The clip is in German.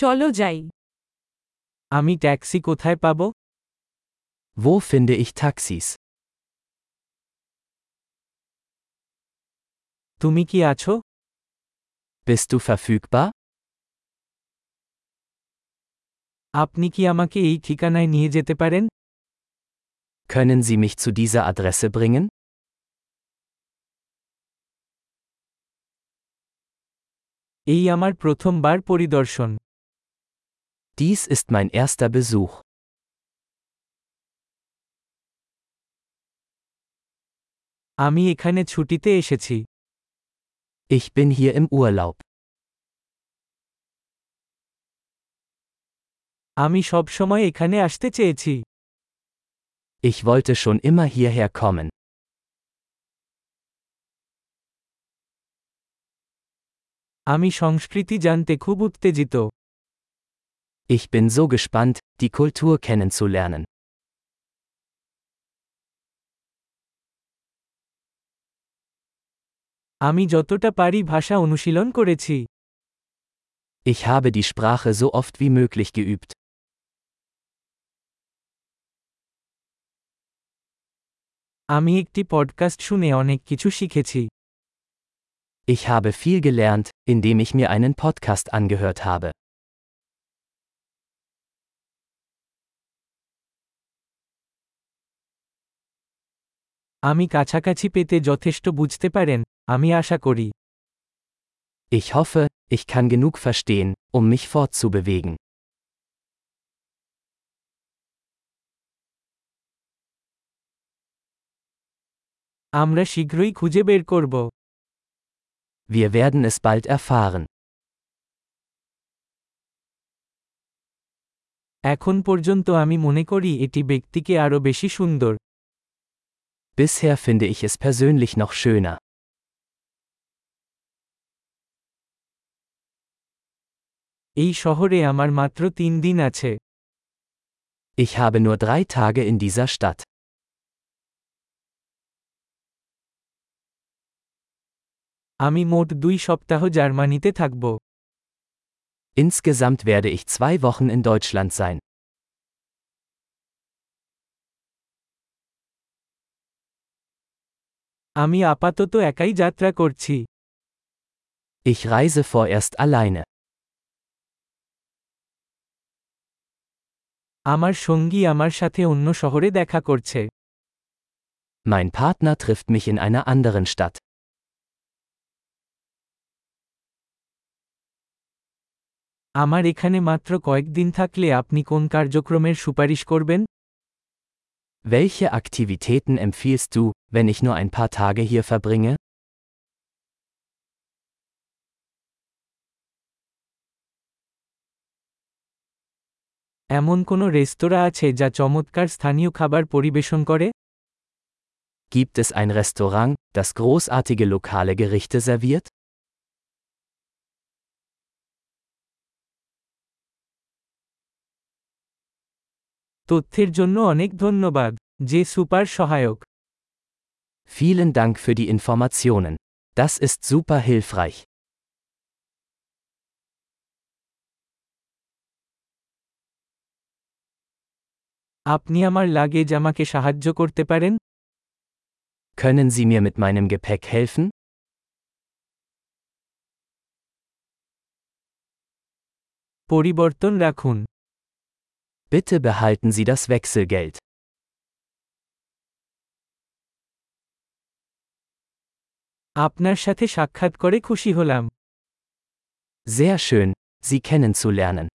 চলো যাই আমি ট্যাক্সি কোথায় পাব Wo finde ich Taxis? তুমি কি আছো Bist du verfügbar? আপনি কি আমাকে এই ঠিকানায় নিয়ে যেতে পারেন Können Sie mich zu dieser Adresse bringen? এই আমার প্রথমবার পরিদর্শন Dies ist mein erster Besuch. আমি এখানে ছুটিতে এসেছি Ich bin hier im Urlaub. আমি সবসময় এখানে আসতে চেয়েছি Ich wollte schon immer hierher kommen. আমি সংস্কৃতি জানতে খুব উত্তেজিত Ich bin so gespannt, die Kultur kennenzulernen. আমি যতটা পারি ভাষা অনুশীলন করেছি Ich habe die Sprache so oft wie möglich geübt. আমি একটি পডকাস্ট শুনে অনেক কিছু শিখেছি Ich habe viel gelernt, indem ich mir einen Podcast angehört habe. আমি কাছাকাছি পেতে যথেষ্ট বুঝতে পারেন আমি আশা করি Ich hoffe, ich kann genug verstehen, um mich fortzubewegen. আমরা শীঘ্রই খুঁজে বের করব Wir werden es bald erfahren. এখন পর্যন্ত আমি মনে করি এটি ব্যক্তিকে আরও বেশি সুন্দর Bisher finde ich es persönlich noch schöner. এই শহরে আমার মাত্র তিন দিন আছে Ich habe nur drei Tage in dieser Stadt. আমি মোট দুই সপ্তাহ জার্মানিতে থাকব Insgesamt werde ich zwei Wochen in Deutschland sein. আমি আপাতত একাই যাত্রা করছি Ich reise vorerst alleine. আমার সঙ্গী আমার সাথে অন্য শহরে দেখা করছে Mein Partner trifft mich in einer anderen Stadt. আমার এখানে মাত্র কয়েকদিন থাকলে আপনি কোন কার্যক্রমের সুপারিশ করবেন Welche Aktivitäten empfiehlst du, wenn ich nur ein paar Tage hier verbringe? এমন কোনো রেস্তোরাঁ আছে যা চমৎকার স্থানীয় খাবার পরিবেশন করে Gibt es ein Restaurant, das großartige lokale Gerichte serviert? তথ্যের জন্য অনেক ধন্যবাদ যে সুপার সহায়ক Vielen Dank für die Informationen. Das ist super hilfreich. আপনি আমার লাগেজ আমাকে সাহায্য করতে পারেন Können Sie mir mit meinem Gepäck helfen? পরিবর্তন রাখুন Bitte behalten Sie das Wechselgeld. আপনার সাথে সাক্ষাৎ করে খুশি হলাম। জেয়া শুন জি খেনেন সুলেয়ানন